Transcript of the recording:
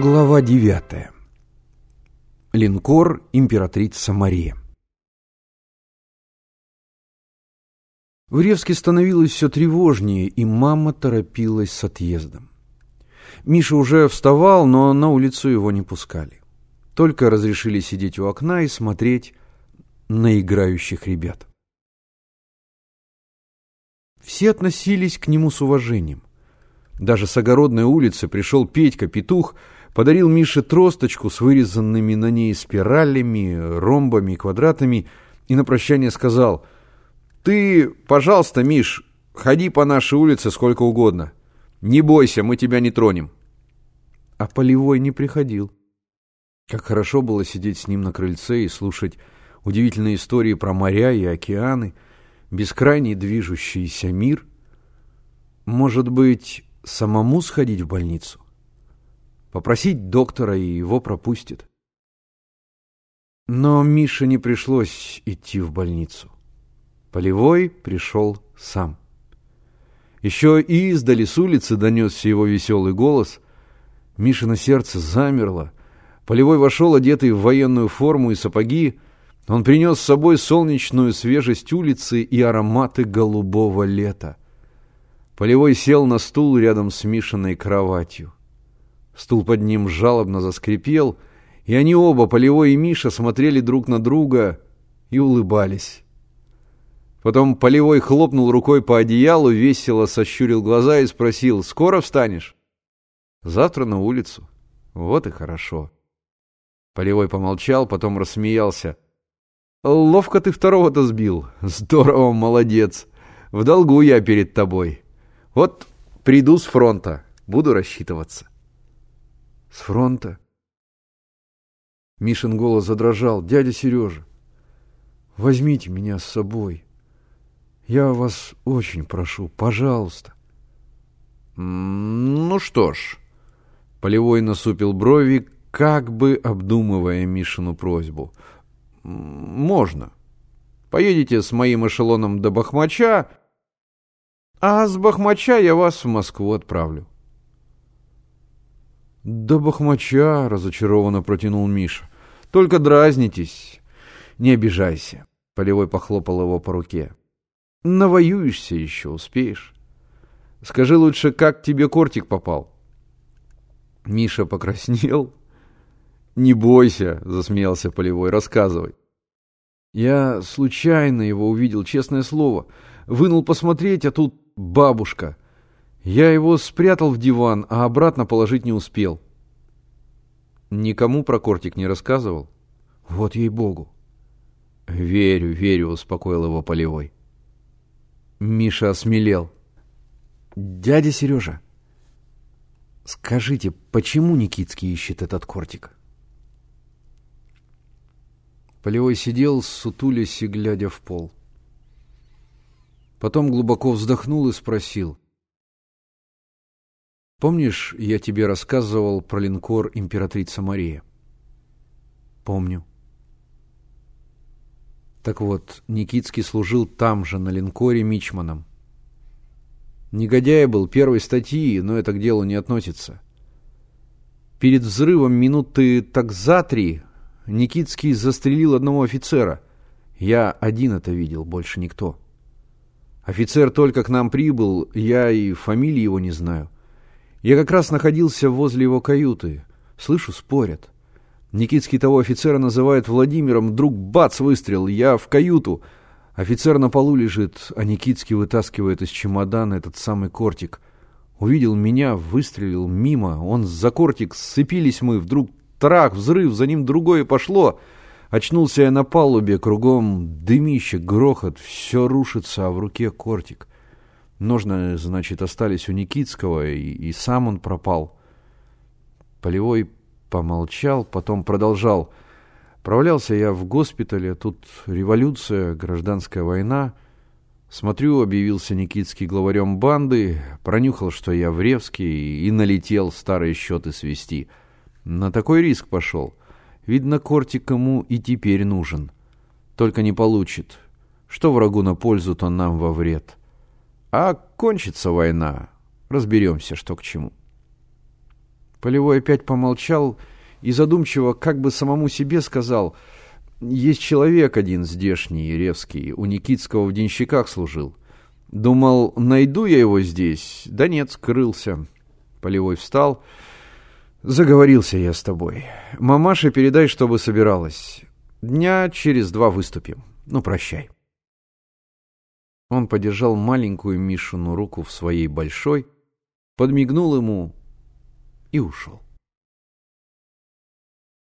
Глава 9. Линкор императрица Мария. В Ревске становилось все тревожнее, и мама торопилась с отъездом. Миша уже вставал, но на улицу его не пускали. Только разрешили сидеть у окна и смотреть на играющих ребят. Все относились к нему с уважением. Даже с огородной улицы пришел Петька-петух, подарил Мише тросточку с вырезанными на ней спиралями, ромбами, квадратами и на прощание сказал «Ты, пожалуйста, Миш, ходи по нашей улице сколько угодно. Не бойся, мы тебя не тронем». А Полевой не приходил. Как хорошо было сидеть с ним на крыльце и слушать удивительные истории про моря и океаны, бескрайний движущийся мир. Может быть, самому сходить в больницу? Попросить доктора, и его пропустит. Но Мише не пришлось идти в больницу. Полевой пришел сам. Еще и издали с улицы донесся его веселый голос. Миша на сердце замерло. Полевой вошел, одетый в военную форму и сапоги. Он принес с собой солнечную свежесть улицы и ароматы голубого лета. Полевой сел на стул рядом с Мишиной кроватью. Стул под ним жалобно заскрипел, и они оба, Полевой и Миша, смотрели друг на друга и улыбались. Потом Полевой хлопнул рукой по одеялу, весело сощурил глаза и спросил, «Скоро встанешь?» «Завтра на улицу». «Вот и хорошо». Полевой помолчал, потом рассмеялся. «Ловко ты второго-то сбил. Здорово, молодец. В долгу я перед тобой. Вот приду с фронта, буду рассчитываться». С фронта? Мишин голос задрожал. Дядя Сережа, возьмите меня с собой. Я вас очень прошу, пожалуйста. Ну что ж, Полевой насупил брови, как бы обдумывая Мишину просьбу. Можно. Поедете с моим эшелоном до Бахмача, а с Бахмача я вас в Москву отправлю. «Да бахмача!» — разочарованно протянул Миша. «Только дразнитесь. Не обижайся!» — Полевой похлопал его по руке. «Навоюешься еще, успеешь. Скажи лучше, как тебе кортик попал?» Миша покраснел. «Не бойся!» — засмеялся Полевой. «Рассказывай». «Я случайно его увидел, честное слово. Вынул посмотреть, а тут бабушка». Я его спрятал в диван, а обратно положить не успел. Никому про кортик не рассказывал? Вот ей-богу. Верю, верю, успокоил его Полевой. Миша осмелел. Дядя Сережа, скажите, почему Никитский ищет этот кортик? Полевой сидел, сутулясь и глядя в пол. Потом глубоко вздохнул и спросил — Помнишь, я тебе рассказывал про линкор «Императрица Мария»? Помню. Так вот, Никитский служил там же, на линкоре Мичманом. Негодяй был первой статьи, но это к делу не относится. Перед взрывом минуты так за три Никитский застрелил одного офицера. Я один это видел, больше никто. Офицер только к нам прибыл, я и фамилии его не знаю. Я как раз находился возле его каюты. Слышу, спорят. Никитский того офицера называет Владимиром. Вдруг бац, выстрел. Я в каюту. Офицер на полу лежит, а Никитский вытаскивает из чемодана этот самый кортик. Увидел меня, выстрелил мимо. Он за кортик, сцепились мы. Вдруг трах, взрыв, за ним другое пошло. Очнулся я на палубе, кругом дымище, грохот. Все рушится, а в руке кортик. Ножны, значит, остались у Никитского, и, и сам он пропал. Полевой помолчал, потом продолжал. Провалялся я в госпитале, тут революция, гражданская война. Смотрю, объявился Никитский главарем банды, пронюхал, что я в Ревске, и, налетел старые счеты свести. На такой риск пошел. Видно, Кортик ему и теперь нужен. Только не получит. Что врагу на пользу, то нам во вред. — а кончится война, разберемся, что к чему. Полевой опять помолчал и задумчиво, как бы самому себе сказал, «Есть человек один здешний, Ревский, у Никитского в денщиках служил. Думал, найду я его здесь, да нет, скрылся». Полевой встал, «Заговорился я с тобой. Мамаше передай, чтобы собиралась. Дня через два выступим. Ну, прощай». Он подержал маленькую Мишину руку в своей большой, подмигнул ему и ушел.